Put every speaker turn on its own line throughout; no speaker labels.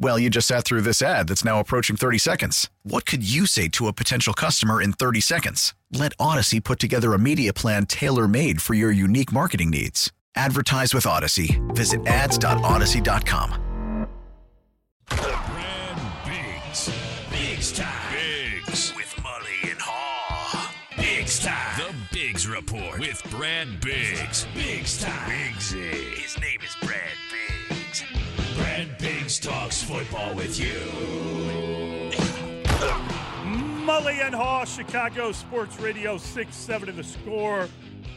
Well, you just sat through this ad that's now approaching 30 seconds. What could you say to a potential customer in 30 seconds? Let Audacy put together a media plan tailor made for your unique marketing needs. Advertise with Audacy. Visit ads.audacy.com.
Brad Biggs. Biggs time. Biggs. With Mully and Haugh. Biggs time. The Biggs Report with Brad Biggs. Biggs time. Biggsy. His name is Brad Biggs. Brad Biggs talks football with you.
Mully and Haugh, Chicago Sports Radio 6 7 to the score.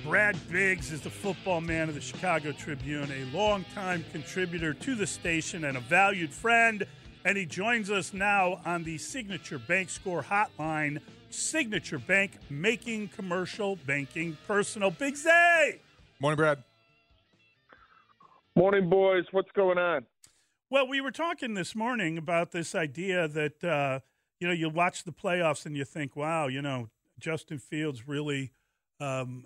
Brad Biggs is the football man of the Chicago Tribune, a longtime contributor to the station and a valued friend. And he joins us now on the Signature Bank Score Hotline. Signature Bank making commercial banking personal. Big Zay!
Morning, Brad.
Morning, boys. What's going on?
Well, we were talking this morning about this idea that, uh, you know, you watch the playoffs and you think, wow, you know, Justin Fields really, um,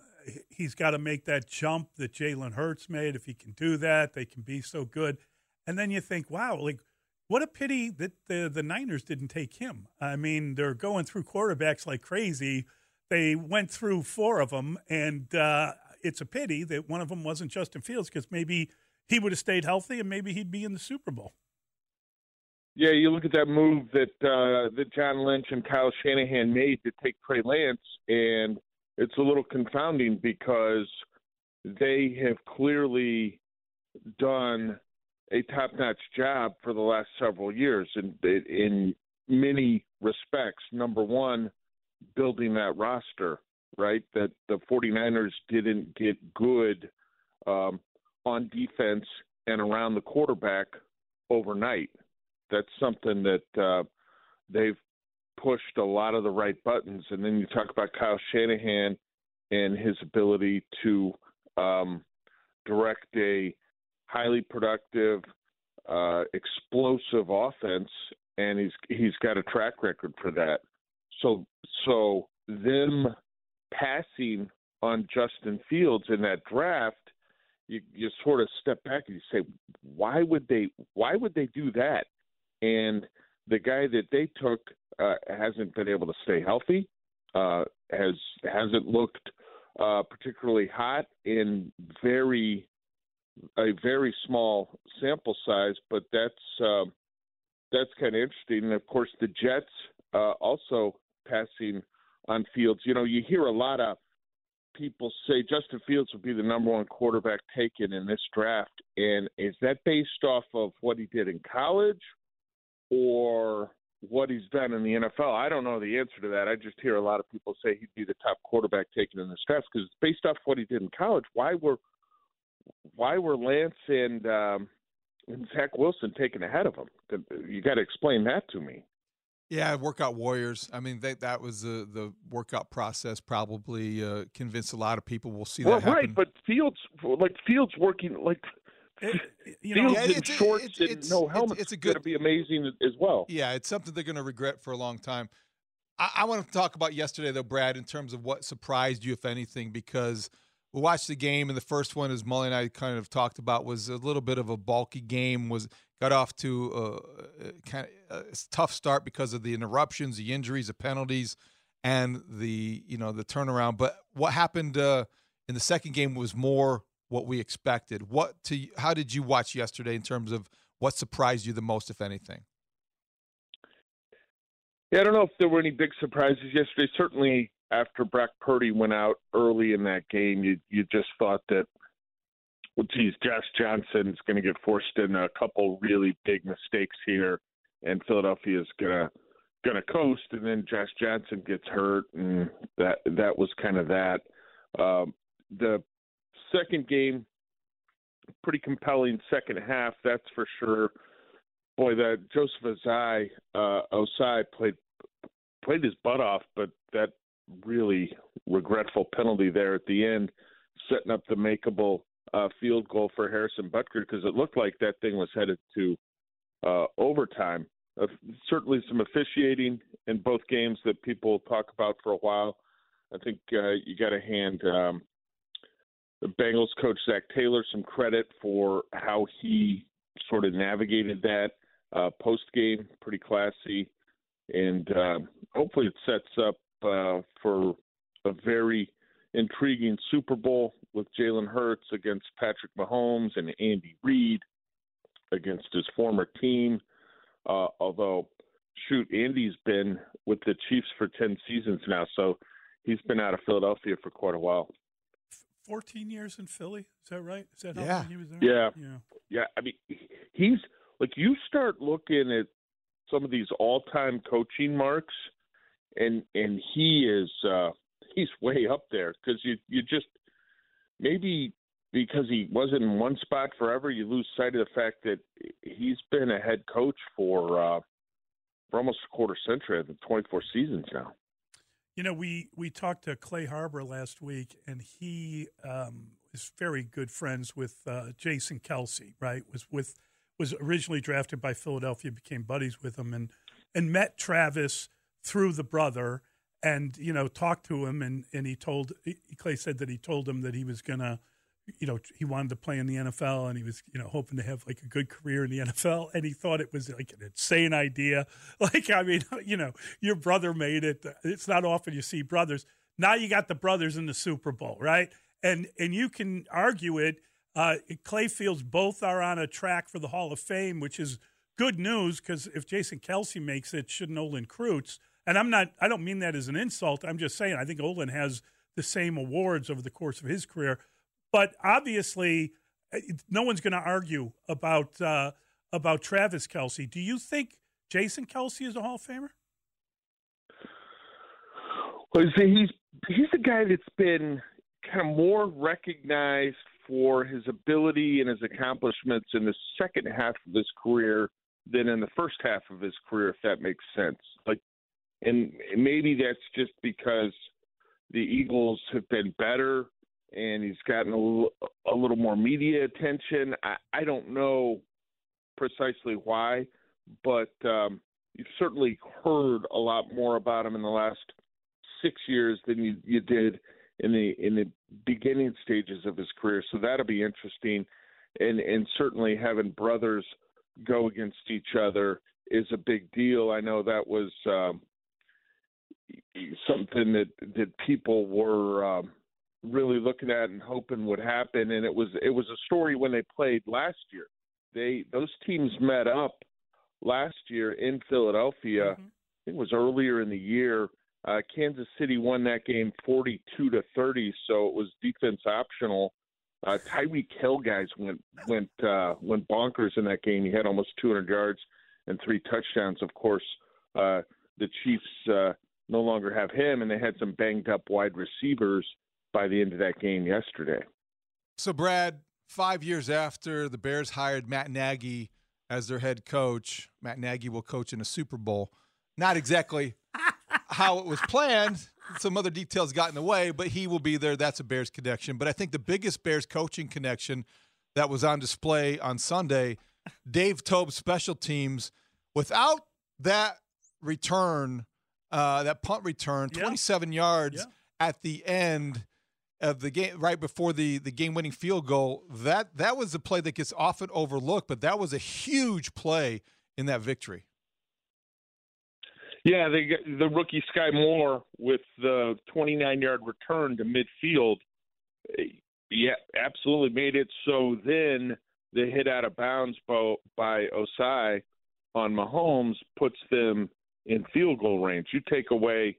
he's got to make that jump that Jalen Hurts made. If he can do that, they can be so good. And then you think, wow, like, what a pity that the, the Niners didn't take him. I mean, they're going through quarterbacks like crazy. They went through four of them, and uh, it's a pity that one of them wasn't Justin Fields because maybe he would have stayed healthy and maybe he'd be in the Super Bowl.
Yeah, you look at that move that uh, that John Lynch and Kyle Shanahan made to take Trey Lance, and it's a little confounding because they have clearly done a top-notch job for the last several years in in many respects. Number one, building that roster, right? That the 49ers didn't get good um, on defense and around the quarterback overnight. That's something that uh, they've pushed a lot of the right buttons. And then you talk about Kyle Shanahan and his ability to um, direct a highly productive, uh, explosive offense, and he's he's got a track record for that. So so them passing on Justin Fields in that draft, you you sort of step back and you say, why would they why would they do that? And the guy that they took uh, hasn't been able to stay healthy, uh, has hasn't looked uh, particularly hot in very a very small sample size, but that's uh, that's kind of interesting. And of course, the Jets uh, also passing on Fields. You know, you hear a lot of people say Justin Fields will be the number one quarterback taken in this draft, and is that based off of what he did in college, or what he's done in the NFL? I don't know the answer to that. I just hear a lot of people say he'd be the top quarterback taken in this draft because based off what he did in college, why were why were Lance and um, and Zach Wilson taken ahead of him? You got to explain that to me.
Yeah, workout warriors. I mean, that that was the the workout process. Probably uh, convinced a lot of people. We'll see
well,
that happen.
right, but Fields like Fields working like
It, you know,
Fields
Yeah,
in
it's-
shorts
it's-
and
it's-
no
it's-
helmet.
it's a
going to be amazing as well.
Yeah, it's something they're going to regret for a long time. I, I want to talk about yesterday, though, Brad, in terms of what surprised you, if anything, because we watched the game, and the first one, as Mully and I kind of talked about, was a little bit of a bulky game. Was got off to a, a kind of a tough start because of the interruptions, the injuries, the penalties, and the you know the turnaround. But what happened uh, in the second game was more what we expected. What to how did you watch yesterday in terms of what surprised you the most, if anything?
Yeah, I don't know if there were any big surprises yesterday. Certainly, after Brock Purdy went out early in that game, you you just thought that well, geez, Josh Johnson's going to get forced in a couple really big mistakes here, and Philadelphia is going to going to coast, and then Josh Johnson gets hurt, and that that was kind of that. Um, the second game, pretty compelling second half, that's for sure. Boy, that Joseph Ossai, uh, Ossai played played his butt off, but that really regretful penalty there at the end, setting up the makeable uh, field goal for Harrison Butker because it looked like that thing was headed to uh, overtime. Uh, certainly some officiating in both games that people talk about for a while. I think uh, you got to hand um, the Bengals coach Zac Taylor some credit for how he sort of navigated that uh, post game, pretty classy, and uh, hopefully it sets up uh, for a very intriguing Super Bowl with Jalen Hurts against Patrick Mahomes and Andy Reid against his former team. Uh, although, shoot, Andy's been with the Chiefs for 10 seasons now, so he's been out of Philadelphia for quite a while.
14 years in Philly. Is that right? Is that how
Yeah.
long he was there?
Yeah.
Yeah.
Yeah, I mean, he's like you start looking at some of these all-time coaching marks, and and he is uh, he's way up there because you you just maybe because he wasn't in one spot forever, you lose sight of the fact that he's been a head coach for uh, for almost a quarter century, I think 24 seasons now.
You know, we we talked to Clay Harbor last week, and he um, is very good friends with uh, Jason Kelce. Right, was with was originally drafted by Philadelphia, became buddies with him, and and met Travis through the brother, and you know talked to him, and and he told Clay said that he told him that he was gonna. You know, he wanted to play in the NFL, and he was, you know, hoping to have like a good career in the NFL. And he thought it was like an insane idea. Like, I mean, you know, your brother made it. It's not often you see brothers. Now you got the brothers in the Super Bowl, right? And and you can argue it. Uh, Clay Fields both are on a track for the Hall of Fame, which is good news because if Jason Kelce makes it, shouldn't Olin Kreutz? And I'm not. I don't mean that as an insult. I'm just saying I think Olin has the same awards over the course of his career. But obviously, uh, no one's going to argue about uh, about Travis Kelce. Do you think Jason Kelce is a Hall of Famer?
Well, see, he's he's a guy that's been kind of more recognized for his ability and his accomplishments in the second half of his career than in the first half of his career, if that makes sense. Like, and maybe that's just because the Eagles have been better and he's gotten a little, little more media attention. I, I don't know precisely why, but um, you've certainly heard a lot more about him in the last six years than you, you did in the in the beginning stages of his career. So that'll be interesting, and and certainly having brothers go against each other is a big deal. I know that was um, something that that people were um, really looking at and hoping would happen, and it was it was a story when they played last year. They those teams met up last year in Philadelphia.
Mm-hmm.
I think it was earlier in the year. Uh, Kansas City won that game 42 to 30, so it was defense optional. Uh, Tyreek Hill guys went went uh, went bonkers in that game. He had almost 200 yards and three touchdowns. Of course, uh, the Chiefs uh, no longer have him, and they had some banged up wide receivers by the end of that game yesterday.
So, Brad, five years after the Bears hired Matt Nagy as their head coach, Matt Nagy will coach in a Super Bowl. Not exactly how it was planned. Some other details got in the way, but he will be there. That's a Bears connection. But I think the biggest Bears coaching connection that was on display on Sunday, Dave Toub special teams, without that return, uh, that punt return,
Yeah.
27 yards
Yeah.
at the end of the game, right before the the game winning field goal. That that was a play that gets often overlooked, but that was a huge play in that victory.
Yeah, they got the rookie Skyy Moore with the 29 yard return to midfield. Yeah, absolutely made it so then the hit out of bounds by, by Ossai on Mahomes puts them in field goal range. You take away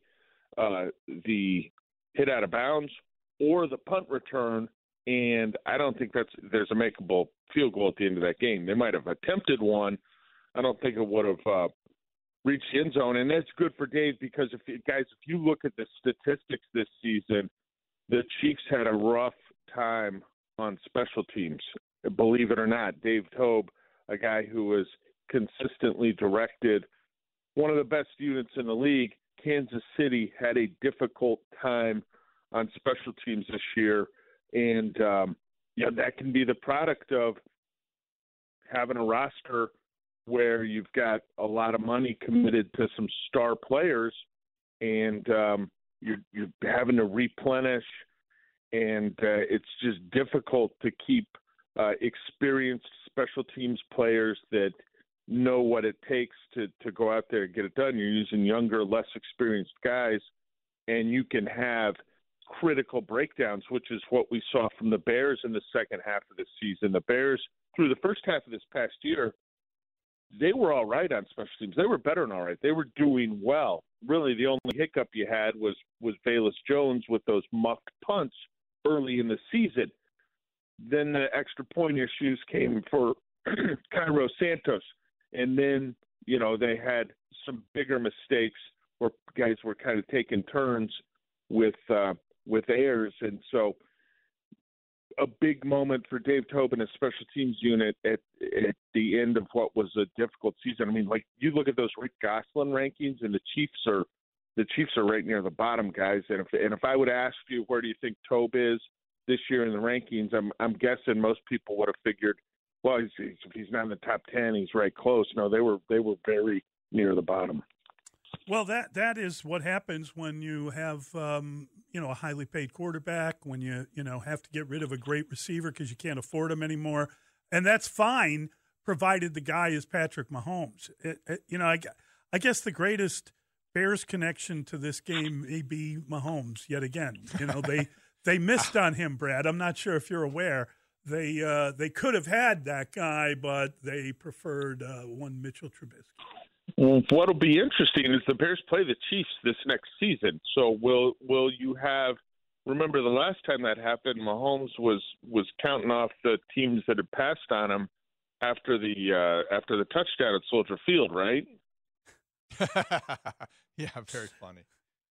uh, the hit out of bounds or the punt return, and I don't think that's there's a makeable field goal at the end of that game. They might have attempted one. I don't think it would have uh, reached the end zone, and that's good for Dave because if guys, if you look at the statistics this season, the Chiefs had a rough time on special teams. Believe it or not, Dave Toub, a guy who was consistently directed one of the best units in the league, Kansas City had a difficult time on special teams this year, and um, yeah, that can be the product of having a roster where you've got a lot of money committed to some star players, and um, you're you're having to replenish, and uh, it's just difficult to keep uh, experienced special teams players that know what it takes to to go out there and get it done. You're using younger, less experienced guys, and you can have critical breakdowns, which is what we saw from the Bears in the second half of the season. The Bears, through the first half of this past year, they were all right on special teams. They were better than all right. They were doing well. Really, the only hiccup you had was was Velus Jones with those muffed punts early in the season. Then the extra point issues came for Cairo Santos, and then you know they had some bigger mistakes where guys were kind of taking turns with uh, with Ayers, and so a big moment for Dave Tobin, a special teams unit at at the end of what was a difficult season. I mean, like you look at those Rick Gosselin rankings, and the Chiefs are the Chiefs are right near the bottom, guys. And if and if I would ask you where do you think Toub is this year in the rankings, I'm I'm guessing most people would have figured, well, he's, he's, he's not in the top ten, he's right close. No, they were they were very near the bottom.
Well, that that is what happens when you have um, you know a highly paid quarterback, when you you know have to get rid of a great receiver because you can't afford him anymore, and that's fine provided the guy is Patrick Mahomes. It, it, you know, I, I guess the greatest Bears connection to this game may be Mahomes yet again. You know, they they missed on him, Brad. I'm not sure if you're aware. They uh, they could have had that guy, but they preferred uh, one Mitchell Trubisky.
Well, what'll be interesting is the Bears play the Chiefs this next season. So will will you have? Remember the last time that happened, Mahomes was was counting off the teams that had passed on him after the uh, after the touchdown at Soldier Field, right?
yeah, very funny.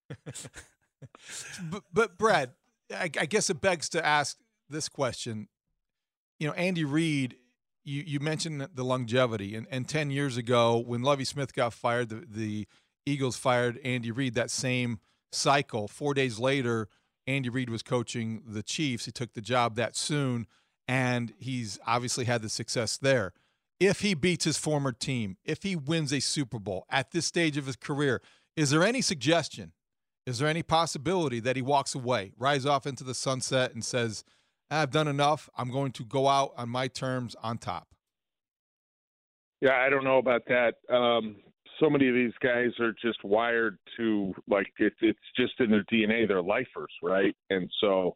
but, but Brad, I, I guess it begs to ask this question. You know, Andy Reid you, you mentioned the longevity, and, and 10 years ago, when Lovie Smith got fired, the, the Eagles fired Andy Reid that same cycle. Four days later, Andy Reid was coaching the Chiefs. He took the job that soon, and he's obviously had the success there. If he beats his former team, if he wins a Super Bowl at this stage of his career, is there any suggestion? Is there any possibility that he walks away, rides off into the sunset, and says, I've done enough. I'm going to go out on my terms on top.
Yeah, I don't know about that. Um, so many of these guys are just wired to like it, it's just in their DNA. They're lifers, right? And so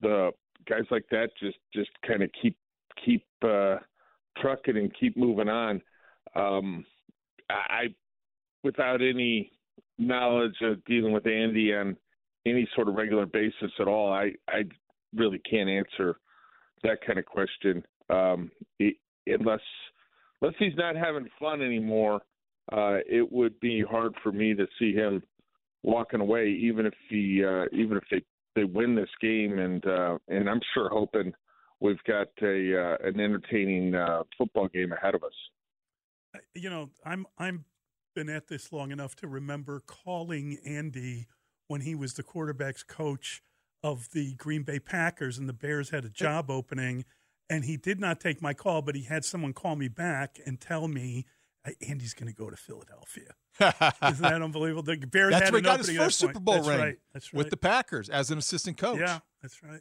the guys like that just just kind of keep keep uh, trucking and keep moving on. Um, I, without any knowledge of dealing with Andy on any sort of regular basis at all, I I really can't answer that kind of question um, it, unless unless he's not having fun anymore. Uh, it would be hard for me to see him walking away, even if he uh, even if they they win this game, and uh, and I'm sure hoping we've got a uh, an entertaining uh, football game ahead of us.
You know, I'm I'm been at this long enough to remember calling Andy when he was the quarterback's coach of the Green Bay Packers, and the Bears had a job opening, and he did not take my call, but he had someone call me back and tell me Andy's going to go to Philadelphia. Isn't that unbelievable? The Bears
that's
had
where
he
got his first Super Bowl
that's
ring
right. That's right.
with the Packers as an assistant coach.
Yeah, that's right.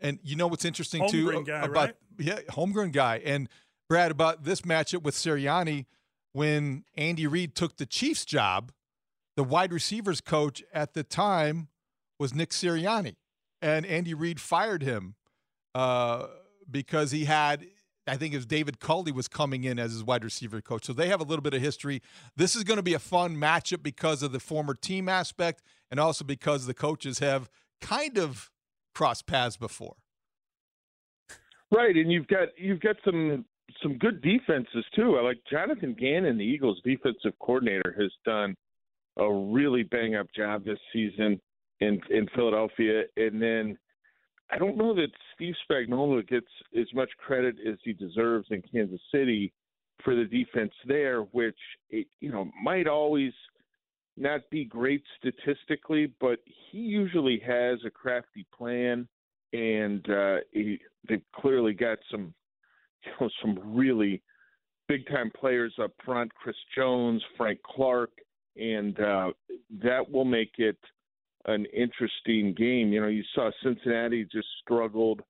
And you know what's interesting
homegrown
too
guy,
about
right?
yeah, homegrown guy. And Brad about this matchup with Sirianni when Andy Reid took the Chiefs job, the wide receivers coach at the time was Nick Sirianni and Andy Reid fired him uh, because he had. I think it was David Culley was coming in as his wide receiver coach. So they have a little bit of history. This is going to be a fun matchup because of the former team aspect and also because the coaches have kind of crossed paths before.
Right, and you've got you've got some some good defenses too. I like Jonathan Gannon, the Eagles' defensive coordinator, has done a really bang up job this season in in Philadelphia, and then I don't know that Steve Spagnuolo gets as much credit as he deserves in Kansas City for the defense there, which it, you know might always not be great statistically, but he usually has a crafty plan, and uh, he, they've clearly got some you know some really big time players up front, Chris Jones, Frank Clark, and uh, that will make it an interesting game. You know, you saw Cincinnati just struggled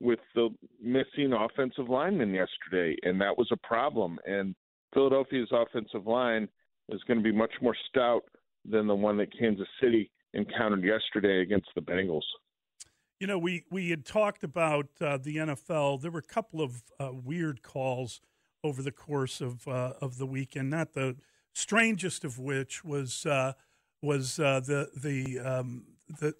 with the missing offensive lineman yesterday, and that was a problem. And Philadelphia's offensive line is going to be much more stout than the one that Kansas City encountered yesterday against the Bengals.
You know, we, we had talked about uh, the NFL. There were a couple of uh, weird calls over the course of uh, of the weekend. Not the strangest of which was uh, was uh, the the um, the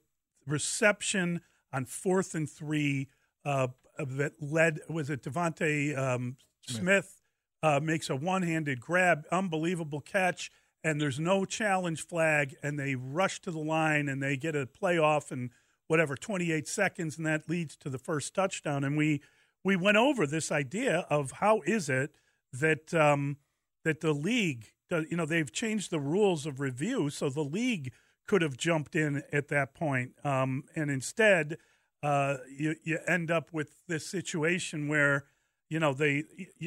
reception on fourth and three uh, that led was it DeVonta um, Smith, Smith uh, makes a one handed grab, unbelievable catch, and there's no challenge flag, and they rush to the line and they get a playoff and whatever 28 seconds, and that leads to the first touchdown. And we we went over this idea of how is it that um, that the league you know they've changed the rules of review, so the league could have jumped in at that point, um, and instead uh, you you end up with this situation where you know they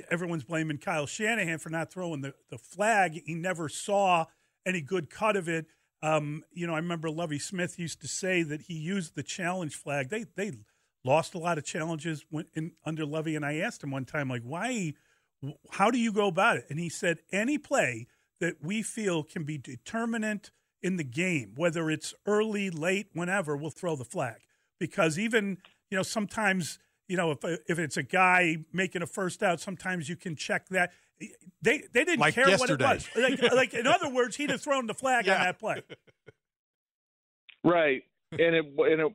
everyone's blaming Kyle Shanahan for not throwing the, the flag. He never saw any good cut of it. Um, you know, I remember Lovie Smith used to say that he used the challenge flag. They they lost a lot of challenges when, in, under Lovie, and I asked him one time like, why? How do you go about it? And he said, any play that we feel can be determinant in the game, whether it's early, late, whenever, we'll throw the flag. Because even, you know, sometimes, you know, if, if it's a guy making a first out, sometimes you can check that. They they didn't
like
care
yesterday.
what it was. Like, like, in other words, he'd have thrown the flag
Yeah.
on that play.
Right, and it and it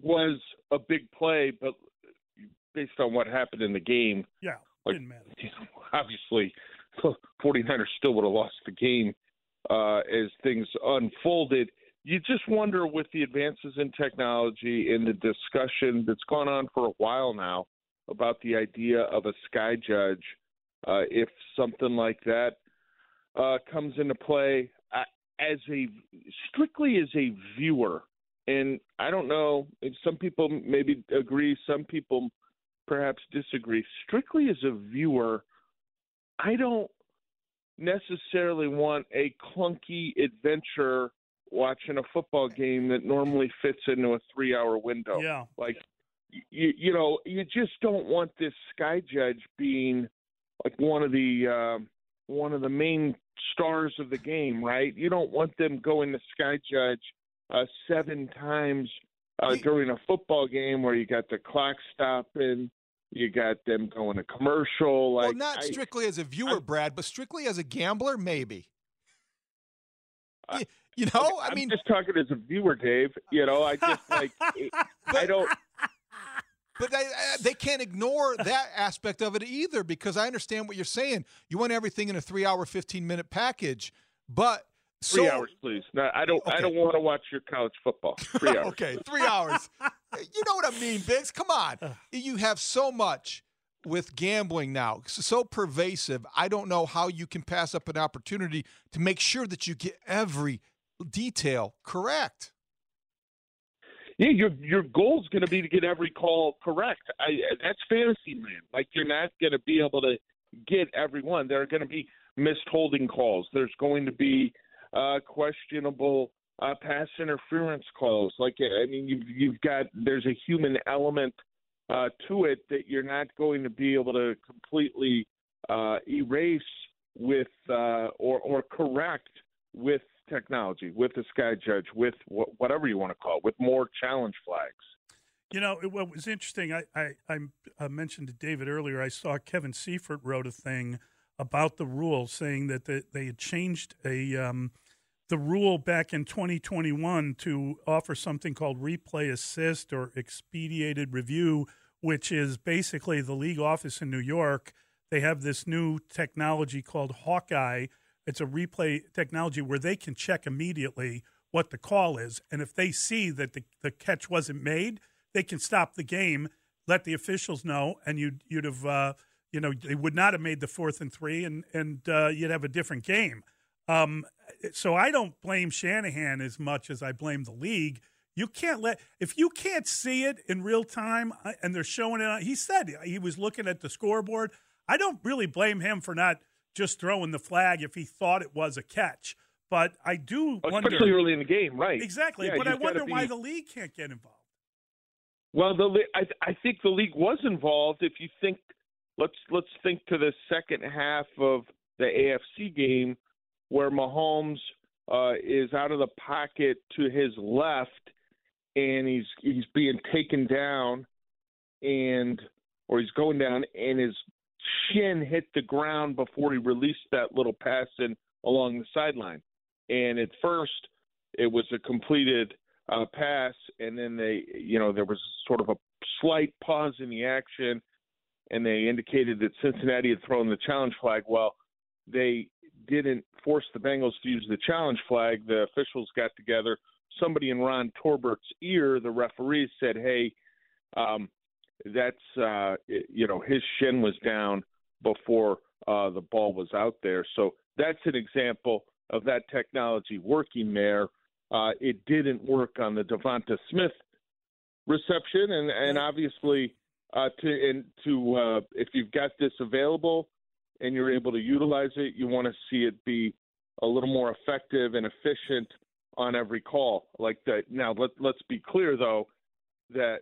was a big play, but based on what happened in the game,
Yeah,
Like-
didn't matter.
you know, obviously 49ers still would have lost the game uh, as things unfolded. You just wonder with the advances in technology and the discussion that's gone on for a while now about the idea of a sky judge, uh, if something like that uh, comes into play I, as a strictly as a viewer. And I don't know some people maybe agree, some people perhaps disagree. Strictly as a viewer, I don't necessarily want a clunky adventure watching a football game that normally fits into a three hour window.
Yeah.
Like, you, you know, you just don't want this sky judge being like one of the uh, one of the main stars of the game, right? You don't want them going to sky judge uh, seven times uh, during a football game where you got the clock stopping, you got them going to commercial. Like,
well, not
I-
strictly as a viewer, Brad, but strictly as a gambler, maybe.
I-
you, you know, I
I'm
mean,
just talking as a viewer, Dave. You know, I just like I don't.
but they, uh, they can't ignore that aspect of it either because I understand what you're saying. You want everything in a three-hour, fifteen-minute package, but
Three
so,
hours, please. No, I don't. I don't want to watch your college football. Three hours.
okay, three hours. you know what I mean, Biggs? Come on. You have so much with gambling now, so, so pervasive. I don't know how you can pass up an opportunity to make sure that you get every detail correct.
Yeah, your your goal is going to be to get every call correct. I, that's fantasy land. Like you're not going to be able to get every one. There are going to be missed holding calls. There's going to be uh, questionable uh, pass interference calls. Like I mean, you've you've got there's a human element uh, to it that you're not going to be able to completely uh, erase with uh, or or correct with technology, with the sky judge, with wh- whatever you want to call it, with more challenge flags.
You know, it, what was interesting, I, I, I mentioned to David earlier, I saw Kevin Seifert wrote a thing about the rule saying that the, they had changed a um, the rule back in 2021 to offer something called replay assist or expedited review, which is basically the league office in New York. They have this new technology called Hawkeye. It's a replay technology where they can check immediately what the call is. And if they see that the, the catch wasn't made, they can stop the game, let the officials know, and you'd, you'd have, uh, you know, they would not have made the fourth and three, and, and uh, you'd have a different game. Um, so I don't blame Shanahan as much as I blame the league. You can't let if you can't see it in real time uh, and they're showing it. He said he was looking at the scoreboard. I don't really blame him for not just throwing the flag if he thought it was a catch. But I do wonder,
especially early in the game, right?
Exactly.
Yeah,
but I wonder
be-
why the league can't get involved.
Well, the I, I think the league was involved. If you think, let's let's think to the second half of the AFC game, where Mahomes uh, is out of the pocket to his left, and he's he's being taken down, and or he's going down, and his shin hit the ground before he released that little pass in along the sideline. And at first, it was a completed uh, pass, and then they, you know, there was sort of a slight pause in the action, and they indicated that Cincinnati had thrown the challenge flag. Well, they didn't force the Bengals to use the challenge flag. The officials got together. Somebody in Ron Torbert's ear, the referee said, "Hey, um, that's uh, you know his shin was down before uh, the ball was out there." So that's an example of that technology working there. Uh, it didn't work on the Devonta Smith reception, and and obviously uh, to and to uh, if you've got this available and you're able to utilize it, you want to see it be a little more effective and efficient on every call. Like that. Now let let's be clear though that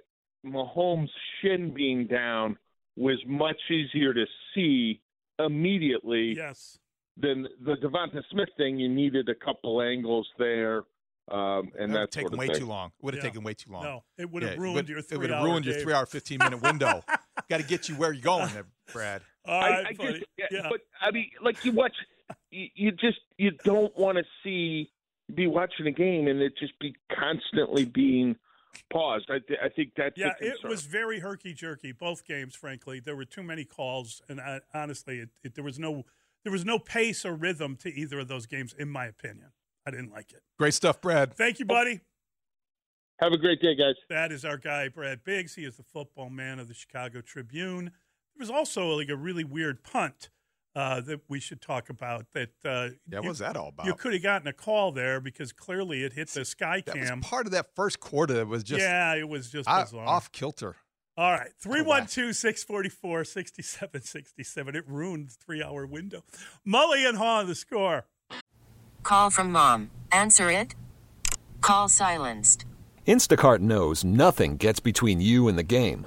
Mahomes' shin being down was much easier to see immediately
Yes.
than the Devonta Smith thing. You needed a couple angles there. Um, and
That would have taken way
thing.
too long. Would have
Yeah.
taken way too long.
No, it would have
Yeah,
ruined your
It
three
would have
hour
ruined your three hour, 15 minute window. Got to get you where you're going there, Brad.
All
I,
right,
I
buddy.
guess, yeah,
Yeah.
but I mean, like you watch, you, you just you don't want to see be watching a game and it just be constantly being paused. I, th- I think that's
Yeah, it was very herky jerky. Both games, frankly, there were too many calls, and I, honestly, it, it, there was no there was no pace or rhythm to either of those games, in my opinion. I didn't like it.
Great stuff, Brad.
Thank you, buddy.
Have a great day, guys.
That is our guy, Brad Biggs. He is the football man of the Chicago Tribune. There was also like a really weird punt uh, that we should talk about. That uh,
Yeah, what
you-
was that all about?
You could have gotten a call there because clearly it hit the sky
that
cam.
was part of that first quarter that was just
yeah, it was just
o- off kilter.
All right, 312 644 6767. It ruined the three hour window. Mully and Haugh, the score.
Call from mom. Answer it. Call silenced.
Instacart knows nothing gets between you and the game.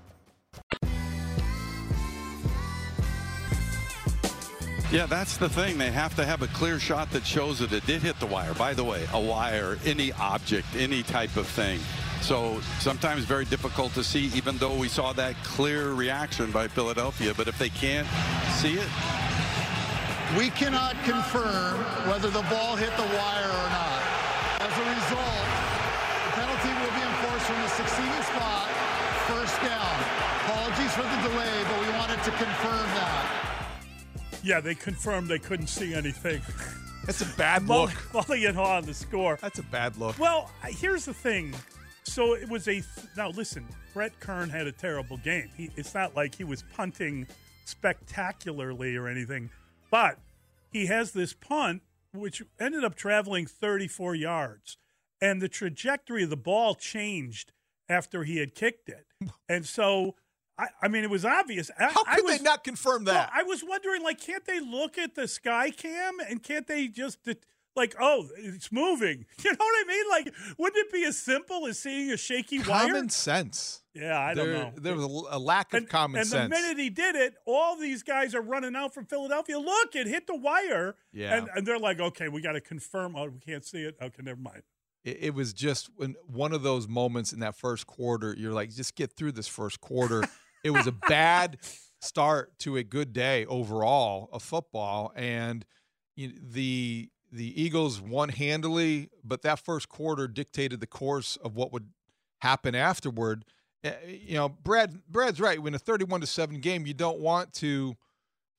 Yeah, that's the thing. They have to have a clear shot that shows that it did hit the wire. By the way, a wire, any object, any type of thing. So sometimes very difficult to see, even though we saw that clear reaction by Philadelphia. But if they can't see it,
we cannot confirm whether the ball hit the wire or not. As a result, the penalty will be enforced from the succeeding spot, first down. Apologies for the delay, but we wanted to confirm that.
Yeah, they confirmed they couldn't see anything.
That's a bad look.
Mully and Haugh on the score.
That's a bad look.
Well, here's the thing. So it was a now. Listen, Brett Kern had a terrible game. He, it's not like he was punting spectacularly or anything, but he has this punt which ended up traveling 34 yards, and the trajectory of the ball changed after he had kicked it, and so. I, I mean, it was obvious. I,
How could
was,
they not confirm
well,
that?
I was wondering, like, can't they look at the sky cam and can't they just det- like, oh, it's moving? You know what I mean? Like, wouldn't it be as simple as seeing a shaky wire?
Common sense.
Yeah, I don't
There-
know.
There was a, lack of
and,
common
and
sense.
the minute he did it, all these guys are running out from Philadelphia. Look, it hit the wire.
Yeah.
And, and they're like, okay, we got to confirm. Oh, we can't see it. Okay, never mind.
It, it was just when one of those moments in that first quarter. You're like, just get through this first quarter. it was a bad start to a good day overall of football, and you the the Eagles won handily, but that first quarter dictated the course of what would happen afterward. Uh, You know, Brad Brad's right. When a 31 to seven game, you don't want to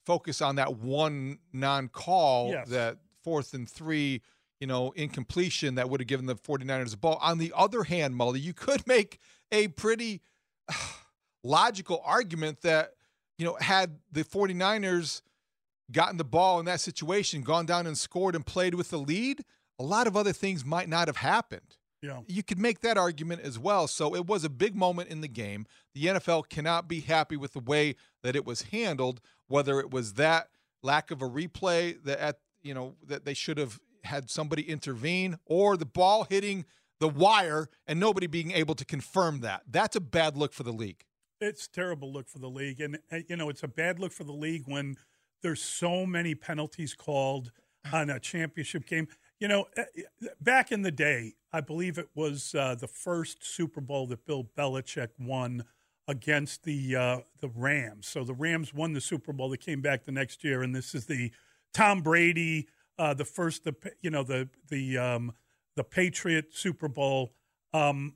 focus on that one non-call
Yes.
that fourth and three you know, incompletion that would have given the 49ers the ball. On the other hand, Mully, you could make a pretty logical argument that, you know, had the 49ers gotten the ball in that situation, gone down and scored and played with the lead, a lot of other things might not have happened.
Yeah.
You could make that argument as well. So it was a big moment in the game. The NFL cannot be happy with the way that it was handled, whether it was that lack of a replay that at you know that they should have had somebody intervene or the ball hitting the wire and nobody being able to confirm that. That's a bad look for the league.
It's a terrible look for the league, and uh, you know it's a bad look for the league when there's so many penalties called on a championship game. You know, uh, back in the day, I believe it was uh, the first Super Bowl that Bill Belichick won against the uh, the Rams. So the Rams won the Super Bowl. They came back the next year, and this is the Tom Brady, uh, the first, the you know the the um, the Patriot Super Bowl. Um,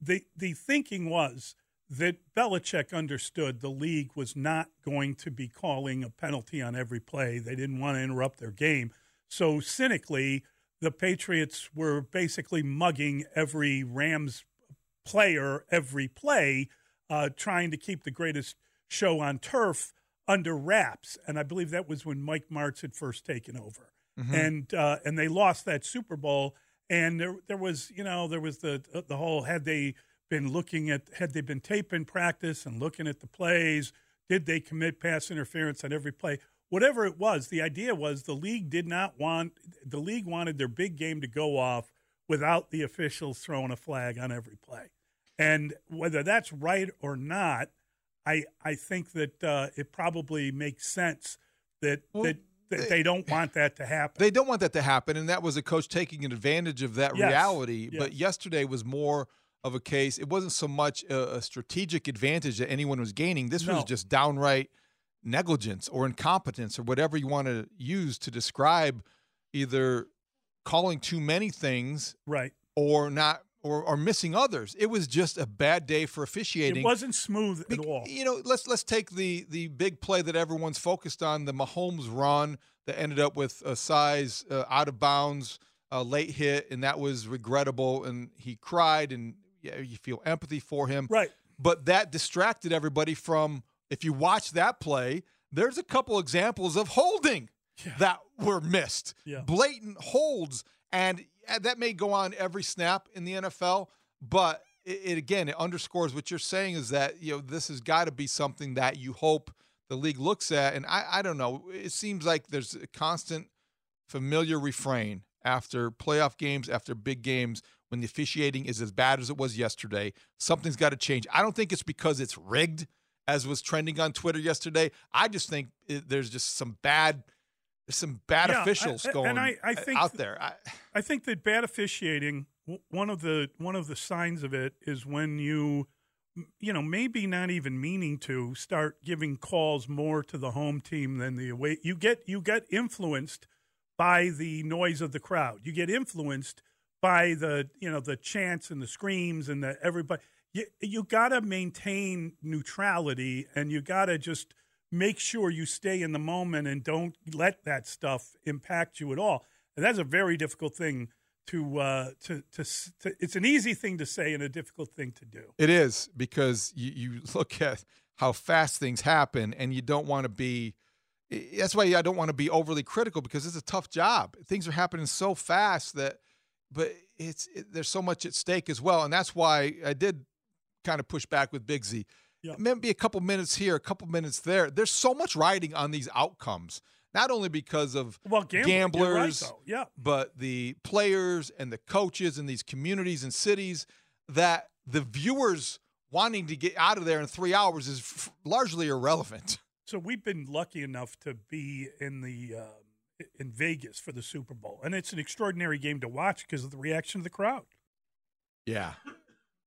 the the thinking was that Belichick understood the league was not going to be calling a penalty on every play. They didn't want to interrupt their game. So cynically, the Patriots were basically mugging every Rams player every play, uh, trying to keep the greatest show on turf under wraps. And I believe that was when Mike Martz had first taken over,
Mhm.
and uh, and they lost that Super Bowl. And there there was you know there was the the whole had they been looking at had they been taping practice and looking at the plays did they commit pass interference on every play whatever it was the idea was the league did not want the league wanted their big game to go off without the officials throwing a flag on every play and whether that's right or not i i think that uh, it probably makes sense that that, that they don't want that to happen
They don't want that to happen, and that was a coach taking advantage of that
Yes.
reality.
Yes.
But yesterday was more of a case. It wasn't so much a, a strategic advantage that anyone was gaining. This was just downright negligence or incompetence or whatever you want to use to describe either calling too many things,
right,
or not, or, or missing others. It was just a bad day for officiating.
It wasn't smooth at all.
You know, let's let's take the the big play that everyone's focused on, the Mahomes run that ended up with Ossai uh, out of bounds, a late hit, and that was regrettable. And he cried, and yeah, you feel empathy for him,
right?
But that distracted everybody from. If you watch that play, there's a couple examples of holding
yeah.
that were missed,
yeah.
blatant holds, and that may go on every snap in the NFL, but it, it, again it underscores what you're saying is that you know this has got to be something that you hope the league looks at, and I, I don't know. It seems like there's a constant familiar refrain after playoff games, after big games, when the officiating is as bad as it was yesterday. Something's got to change. I don't think it's because it's rigged as was trending on Twitter yesterday. I just think it, there's just some bad, there's some bad
yeah,
officials
I,
going
and I, I think
out there. I,
I think that bad officiating, one of the one of the signs of it is when you, you know, maybe not even meaning to start giving calls more to the home team than the away. You get you get influenced by the noise of the crowd. You get influenced by the you know the chants and the screams and the everybody you, you got to maintain neutrality and you got to just make sure you stay in the moment and don't let that stuff impact you at all. And that's a very difficult thing to, uh, to, to, to, it's an easy thing to say and a difficult thing to do.
It is because you, you look at how fast things happen and you don't want to be that's why I don't want to be overly critical because it's a tough job. Things are happening so fast that but it's it, there's so much at stake as well and that's why I did kind of push back with Big Z.
Yeah.
Maybe a couple minutes here, a couple minutes there. There's so much riding on these outcomes, not only because of
well,
gamblers,
right, yeah.
but the players and the coaches and these communities and cities that the viewers wanting to get out of there in three hours is f- largely irrelevant.
So we've been lucky enough to be in the uh, in Vegas for the Super Bowl, and it's an extraordinary game to watch because of the reaction of the crowd.
Yeah,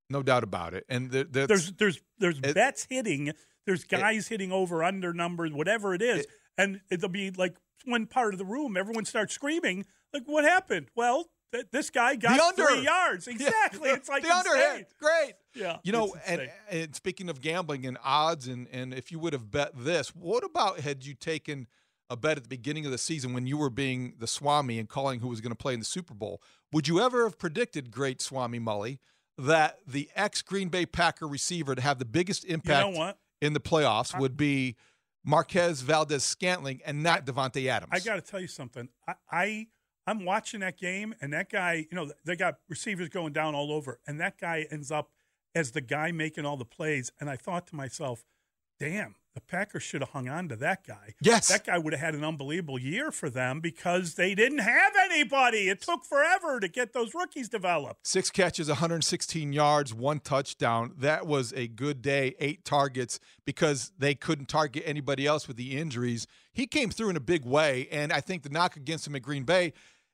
no doubt about it. And the,
there's there's there's it, bets hitting. There's guys it, hitting over under numbers, whatever it is, it, and it'll be like one part of the room. Everyone starts screaming, like, "What happened?" Well, th- this guy got three yards. Exactly.
Yeah,
it's like
the underhand. Great.
Yeah.
You know, and, and speaking of gambling and odds, and and if you would have bet this, what about had you taken a bet at the beginning of the season when you were being the Swami and calling who was going to play in the Super Bowl? Would you ever have predicted, great Swami Mully? That the ex Green Bay Packer receiver to have the biggest impact
you know
in the playoffs would be Marquez Valdes-Scantling and not Davante Adams.
I got to tell you something. I, I I'm watching that game, and that guy, you know, they got receivers going down all over, and that guy ends up as the guy making all the plays. And I thought to myself, damn, the Packers should have hung on to that guy.
Yes.
That guy would have had an unbelievable year for them because they didn't have anybody. It took forever to get those rookies developed.
Six catches, 116 yards, one touchdown. That was a good day, eight targets because they couldn't target anybody else with the injuries. He came through in a big way, and I think the knock against him at Green Bay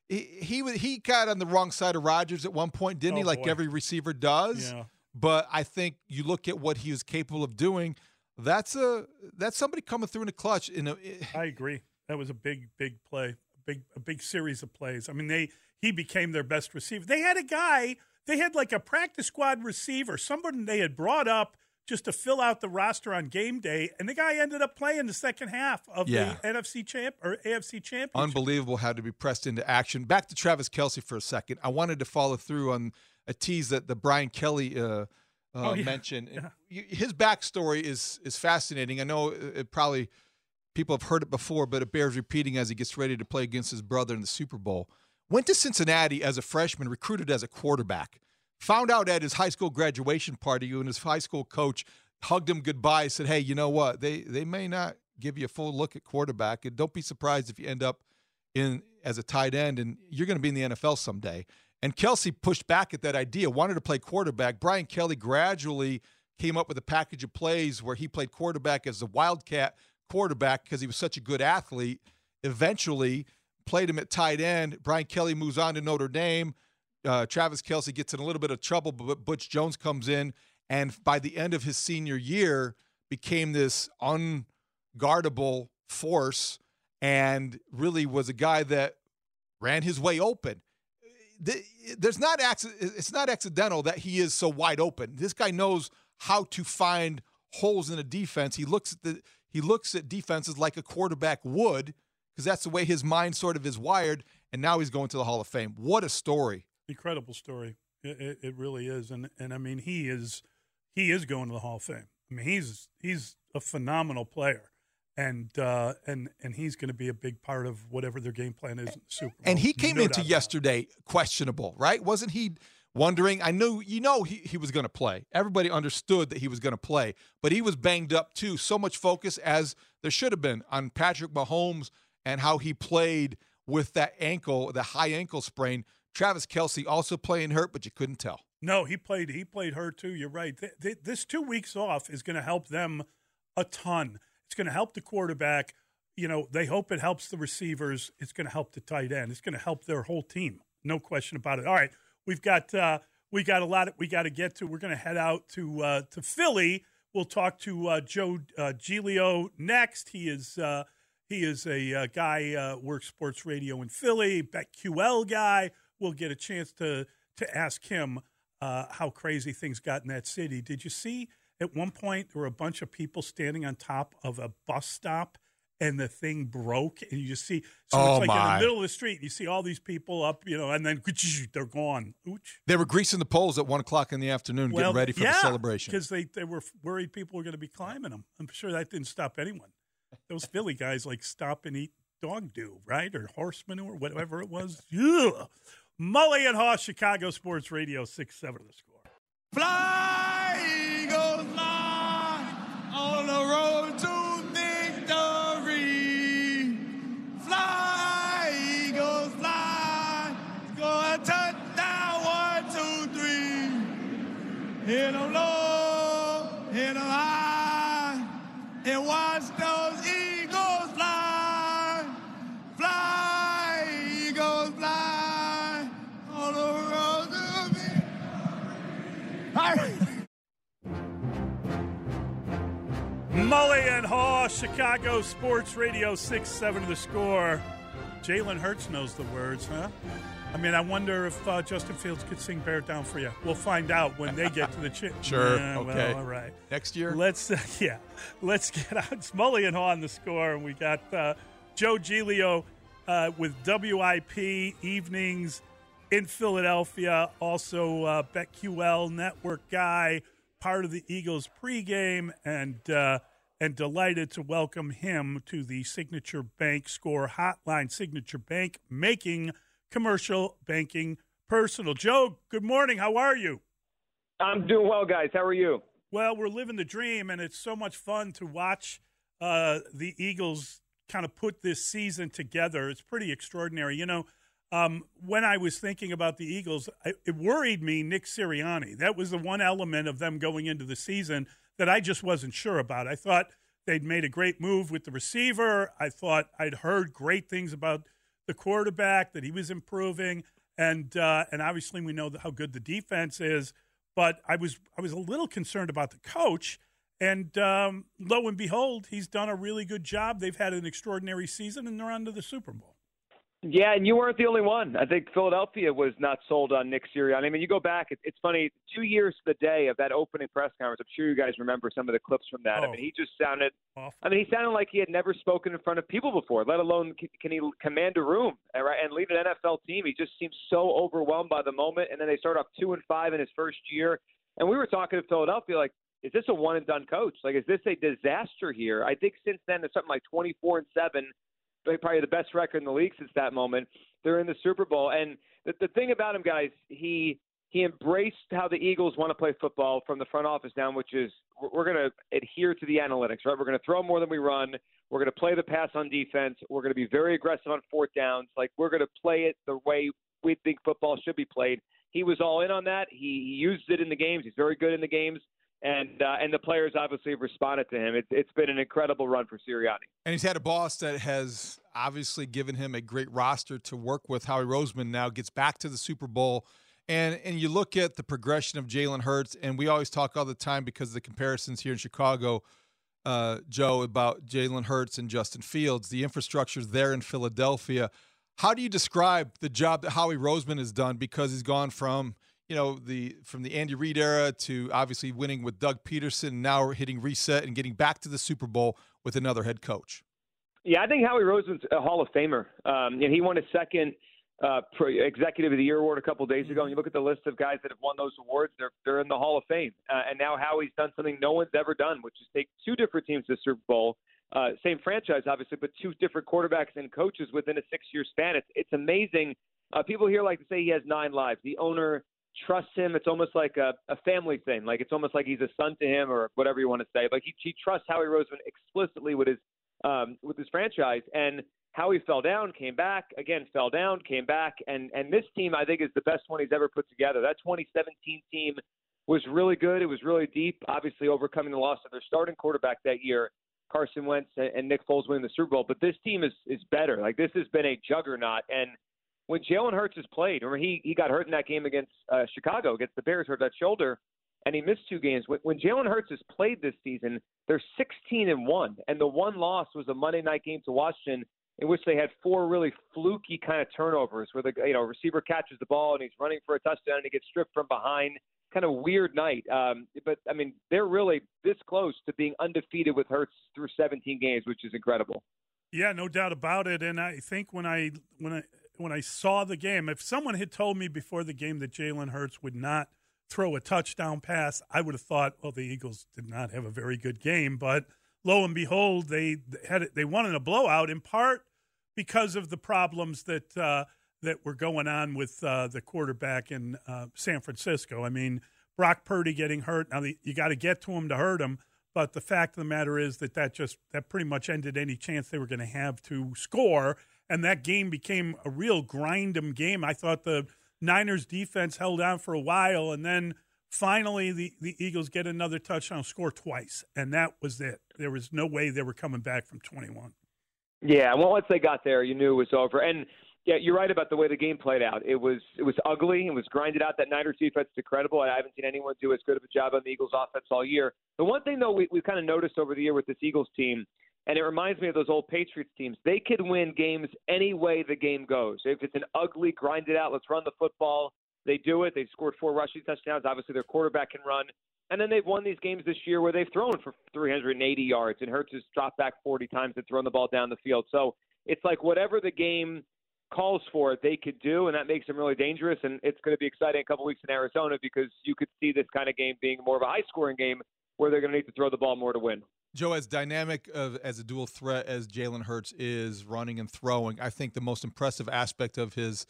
he he, he got on the wrong side of Rodgers at one point, didn't
oh,
he? Like
boy.
every receiver does.
Yeah.
But I think you look at what he was capable of doing that's a that's somebody coming through in a clutch. In a,
I agree. That was a big, big play, a big, a big series of plays. I mean, they he became their best receiver. They had a guy. They had like a practice squad receiver, somebody they had brought up just to fill out the roster on game day, and the guy ended up playing the second half of
Yeah.
the NFC champ or AFC championship.
unbelievable how to be pressed into action. Back to Travis Kelce for a second. I wanted to follow through on a tease that the Brian Kelly uh, uh,
Oh, yeah.
mentioned.
Yeah.
His backstory is is fascinating. I know it it probably people have heard it before, but it bears repeating as he gets ready to play against his brother in the Super Bowl. Went to Cincinnati as a freshman, recruited as a quarterback. Found out at his high school graduation party when his high school coach hugged him goodbye, said, "Hey, you know what? They they may not give you a full look at quarterback, and don't be surprised if you end up in as a tight end, and you're going to be in the NFL someday." And Kelce pushed back at that idea, wanted to play quarterback. Brian Kelly gradually came up with a package of plays where he played quarterback as the Wildcat quarterback because he was such a good athlete. Eventually, played him at tight end. Brian Kelly moves on to Notre Dame. Uh, Travis Kelce gets in a little bit of trouble, but Butch Jones comes in, and by the end of his senior year, became this unguardable force, and really was a guy that ran his way open. Th- there's not it's not accidental that he is so wide open. This guy knows how to find holes in a defense. He looks at the he looks at defenses like a quarterback would because that's the way his mind sort of is wired. And now he's going to the Hall of Fame. What a story!
Incredible story. It, it, it really is, and and I mean he is he is going to the Hall of Fame. I mean he's he's a phenomenal player and uh, and and he's going to be a big part of whatever their game plan is in the Super Bowl.
And he came
No
into yesterday questionable, right? Wasn't he wondering? I knew, you know, he, he was going to play. Everybody understood that he was going to play, but he was banged up too. So much focus as there should have been on Patrick Mahomes and how he played with that ankle, the high ankle sprain. Travis Kelce also playing hurt, but you couldn't tell.
No, he played. He played hurt too. You're right. Th- th- this two weeks off is going to help them a ton. It's going to help the quarterback. You know, they hope it helps the receivers. It's going to help the tight end. It's going to help their whole team. No question about it. All right, we've got uh, we got a lot we got to get to. We're going to head out to uh, to Philly. We'll talk to uh, Joe uh, Giglio next. He is uh, he is a uh, guy uh, works sports radio in Philly. BetQL guy. We'll get a chance to to ask him how crazy things got in that city. Did you see at one point there were a bunch of people standing on top of a bus stop and the thing broke and you just see so
Oh,
it's like in the middle of the street you see all these people up you know and then they're gone. Ooch.
They were greasing the poles at one o'clock in the afternoon,
well,
getting ready for
yeah,
the celebration.
because they, they were worried people were going to be climbing them i'm sure that didn't stop anyone. Those philly guys like stop and eat dog do right? Or horse manure whatever it was. Ugh. mully and haugh chicago sports radio 6-7 of the score.
Fly,
Chicago Sports Radio 6 7 of the score. Jalen Hurts knows the words, huh? I mean, I wonder if uh, Justin Fields could sing Bear It Down for you. We'll find out when they get to the chip.
Sure,
Yeah, well,
okay.
all right.
Next year?
Let's, uh, yeah, let's get out. It's Mully and Haugh on the score. And we got uh, Joe Giglio uh, with WIP evenings in Philadelphia. Also, uh, BetQL network guy, part of the Eagles pregame, and uh, and delighted to welcome him to the Signature Bank Score Hotline. Signature Bank making commercial banking personal. Joe, good morning. How are you?
I'm doing well, guys. How are you?
Well, we're living the dream, and it's so much fun to watch uh, the Eagles kind of put this season together. It's pretty extraordinary. You know, um, when I was thinking about the Eagles, I, it worried me Nick Sirianni. That was the one element of them going into the season that I just wasn't sure about. I thought they'd made a great move with the receiver. I thought I'd heard great things about the quarterback that he was improving, and uh, and obviously we know how good the defense is. But I was I was a little concerned about the coach. And um, lo and behold, he's done a really good job. They've had an extraordinary season, and they're on to the Super Bowl.
Yeah, and you weren't the only one. I think Philadelphia was not sold on Nick Sirianni. I mean, you go back; it, it's funny. Two years to the day of that opening press conference, I'm sure you guys remember some of the clips from that. I
Oh.
mean, he just sounded.
Awful.
I mean, he sounded like he had never spoken in front of people before, let alone can, can he command a room right, and lead an NFL team. He just seems so overwhelmed by the moment. And then they start off two and five in his first year. And we were talking to Philadelphia, like, is this a one and done coach? Like, is this a disaster here? I think since then it's something like 24 and seven, probably the best record in the league since that moment. They're in the Super Bowl, and the, the thing about him, guys, he he embraced how the Eagles want to play football from the front office down, which is we're- going to adhere to the analytics, right? We're going to throw more than we run. We're going to play the pass on defense. We're going to be very aggressive on fourth downs. Like we're going to play it the way we think football should be played. He was all in on that. He, he used it in the games. He's very good in the games, and uh, and the players obviously have responded to him. It's it's been an incredible run for Sirianni.
And he's had a boss that has obviously given him a great roster to work with. Howie Roseman now gets back to the Super Bowl. And and you look at the progression of Jalen Hurts, and we always talk all the time because of the comparisons here in Chicago, uh, Joe, about Jalen Hurts and Justin Fields. The infrastructure's there in Philadelphia. How do you describe the job that Howie Roseman has done because he's gone from you know the from the Andy Reid era to obviously winning with Doug Pederson, now hitting reset and getting back to the Super Bowl with another head coach.
Yeah, I think Howie Roseman's a Hall of Famer, um, and he won a second uh, Executive of the Year award a couple days ago. And you look at the list of guys that have won those awards; they're they're in the Hall of Fame. Uh, and now Howie's done something no one's ever done, which is take two different teams to the Super Bowl, uh, same franchise obviously, but two different quarterbacks and coaches within a six-year span. It's it's amazing. Uh, people here like to say he has nine lives. The owner trusts him. It's almost like a, a family thing. Like it's almost like he's a son to him, or whatever you want to say. Like he, he trusts Howie Roseman explicitly with his um, with his franchise. And Howie fell down, came back, again fell down, came back, and and this team I think is the best one he's ever put together. That 2017 team was really good. It was really deep. Obviously, overcoming the loss of their starting quarterback that year, Carson Wentz and Nick Foles winning the Super Bowl. But this team is is better. Like this has been a juggernaut. And when Jalen Hurts has played, remember he he got hurt in that game against uh, Chicago against the Bears, hurt that shoulder and he missed two games. When, when Jalen Hurts has played this season, they're 16 and one, and the one loss was a Monday night game to Washington, in which they had four really fluky kind of turnovers, where the you know receiver catches the ball and he's running for a touchdown and he gets stripped from behind. Kind of weird night, um, but I mean they're really this close to being undefeated with Hurts through 17 games, which is incredible.
Yeah, no doubt about it. And I think when I when I when I saw the game, if someone had told me before the game that Jalen Hurts would not – throw a touchdown pass, I would have thought, well, the Eagles did not have a very good game. But lo and behold, they had they won in a blowout in part because of the problems that uh, that were going on with uh, the quarterback in uh, San Francisco. I mean, Brock Purdy getting hurt. Now the, you got to get to him to hurt him. But the fact of the matter is that that just that pretty much ended any chance they were going to have to score, and that game became a real grind 'em game. I thought the Niners defense held on for a while, and then finally the, the Eagles get another touchdown, score twice, and that was it. There was no way they were coming back from 21.
Yeah, well, once they got there, you knew it was over. And yeah, you're right about the way the game played out. It was it was ugly. It was grinded out. That Niners defense is incredible. I haven't seen anyone do as good of a job on the Eagles offense all year. The one thing though we, we've kind of noticed over the year with this Eagles team and it reminds me of those old Patriots teams. They could win games any way the game goes. If it's an ugly, grinded out, let's run the football, they do it. They've scored four rushing touchdowns. Obviously, their quarterback can run. And then they've won these games this year where they've thrown for 380 yards, and Hurts has dropped back 40 times and thrown the ball down the field. So it's like whatever the game calls for, they could do, and that makes them really dangerous. And it's going to be exciting a couple weeks in Arizona because you could see this kind of game being more of a high scoring game where they're going to need to throw the ball more to win.
Joe, as dynamic of as a dual threat as Jalen Hurts is running and throwing, I think the most impressive aspect of his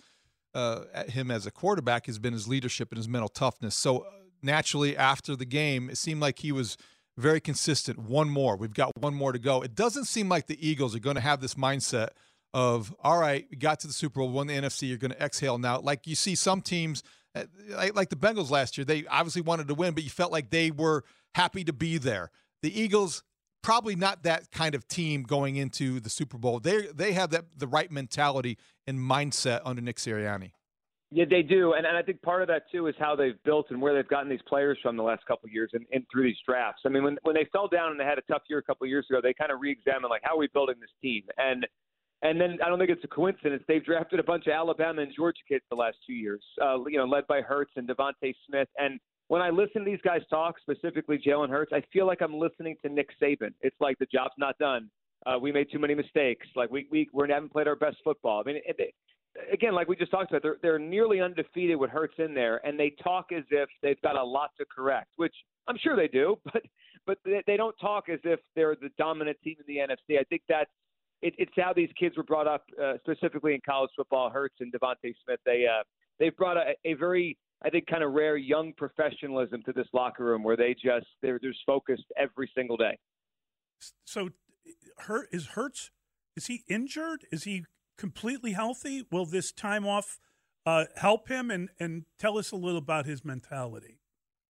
uh, him as a quarterback has been his leadership and his mental toughness. So uh, naturally, after the game, it seemed like he was very consistent. One more, we've got one more to go. It doesn't seem like the Eagles are going to have this mindset of all right, we got to the Super Bowl, won the NFC, you're going to exhale now. Like you see some teams, uh, like, like the Bengals last year, they obviously wanted to win, but you felt like they were happy to be there. The Eagles probably not that kind of team going into the Super Bowl. They they have that the right mentality and mindset under Nick Sirianni.
Yeah, they do, and, and I think part of that too is how they've built and where they've gotten these players from the last couple of years and, and through these drafts. I mean, when when they fell down and they had a tough year a couple of years ago, they kind of re-examined like how are we building this team and. And then I don't think it's a coincidence. They've drafted a bunch of Alabama and Georgia kids the last two years, uh, you know, led by Hurts and DeVonta Smith. And when I listen to these guys talk, specifically Jalen Hurts, I feel like I'm listening to Nick Saban. It's like the job's not done. Uh, we made too many mistakes. Like we we we haven't played our best football. I mean, it, again, like we just talked about, they're they're nearly undefeated with Hurts in there, and they talk as if they've got a lot to correct, which I'm sure they do, but but they, they don't talk as if they're the dominant team in the NFC. I think that's it, it's how these kids were brought up, uh, specifically in college football. Hurts and DeVonta Smith. They uh, they've brought a, a very I think, kind of rare young professionalism to this locker room where they just they're just focused every single day.
So, Hurt is Hurts? Is he injured? Is he completely healthy? Will this time off uh, help him? And and tell us a little about his mentality.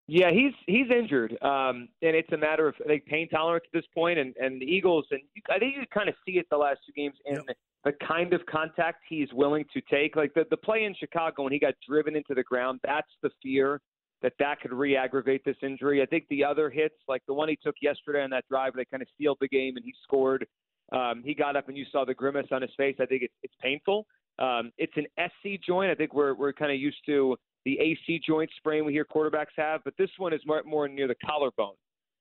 Yeah, he's he's injured, um, and it's a matter of I think pain tolerance at this point. And and the Eagles, and I think you kind of see it the last two games in yep the kind of contact he's willing to take. Like the, the play in Chicago when he got driven into the ground, that's the fear that that could re-aggravate this injury. I think the other hits, like the one he took yesterday on that drive, they kind of sealed the game and he scored. Um, he got up and you saw the grimace on his face. I think it's, it's painful. Um, it's an SC joint. I think we're we're kind of used to the AC joint sprain we hear quarterbacks have, but this one is more, more near the collarbone.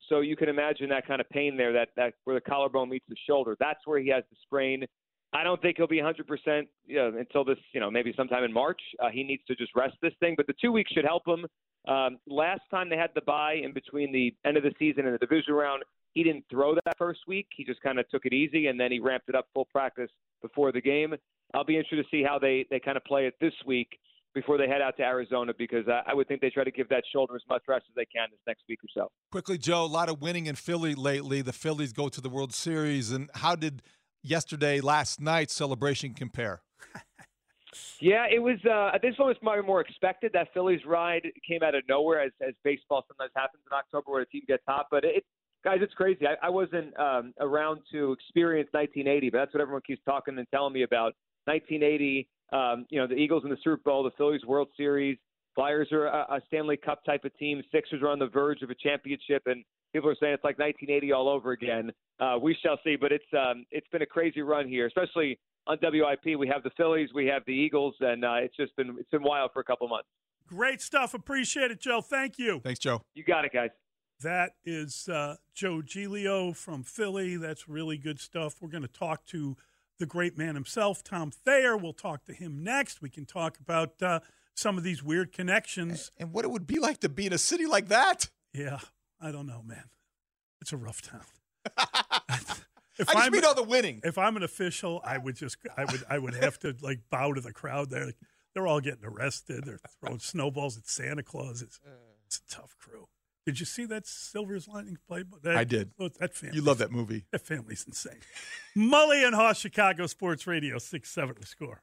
So you can imagine that kind of pain there, that that where the collarbone meets the shoulder. That's where he has the sprain. I don't think he'll be 100% you know, until this, you know, maybe sometime in March. Uh, he needs to just rest this thing, but the two weeks should help him. Um, last time they had the bye in between the end of the season and the division round, he didn't throw that first week. He just kind of took it easy, and then he ramped it up full practice before the game. I'll be interested to see how they they kind of play it this week before they head out to Arizona because I, I would think they try to give that shoulder as much rest as they can this next week or so.
Quickly, Joe, a lot of winning in Philly lately. The Phillies go to the World Series, and how did yesterday, last night's celebration compare?
Yeah, it was. Uh, this one was probably more expected. That Phillies ride came out of nowhere, as, as baseball sometimes happens in October, where a team gets hot. But it, guys, it's crazy. I, I wasn't um, around to experience 1980, but that's what everyone keeps talking and telling me about. 1980, um, you know, the Eagles in the Super Bowl, the Phillies World Series. Flyers are a, a Stanley Cup type of team. Sixers are on the verge of a championship, and people are saying it's like 1980 all over again. Uh, we shall see, but it's um, it's been a crazy run here, especially on WIP. We have the Phillies, we have the Eagles, and uh, it's just been it's been wild for a couple months.
Great stuff. Appreciate it, Joe. Thank you.
Thanks, Joe.
You got it, guys.
That is uh, Joe Giglio from Philly. That's really good stuff. We're going to talk to the great man himself, Tom Thayer. We'll talk to him next. We can talk about uh, some of these weird connections
and what it would be like to be in a city like that.
Yeah, I don't know, man. It's a rough town.
If I just
I'm-
mean all the winning.
If I'm an official, I would just, I would, I would have to like bow to the crowd. There, like, they're all getting arrested. They're throwing snowballs at Santa Claus. It's, uh. it's a tough crew. Did you see that Silver Linings Playbook? That,
I did.
oh, That family.
You love that movie.
That family's insane. Mully and Haugh, Chicago Sports Radio, six seven the score.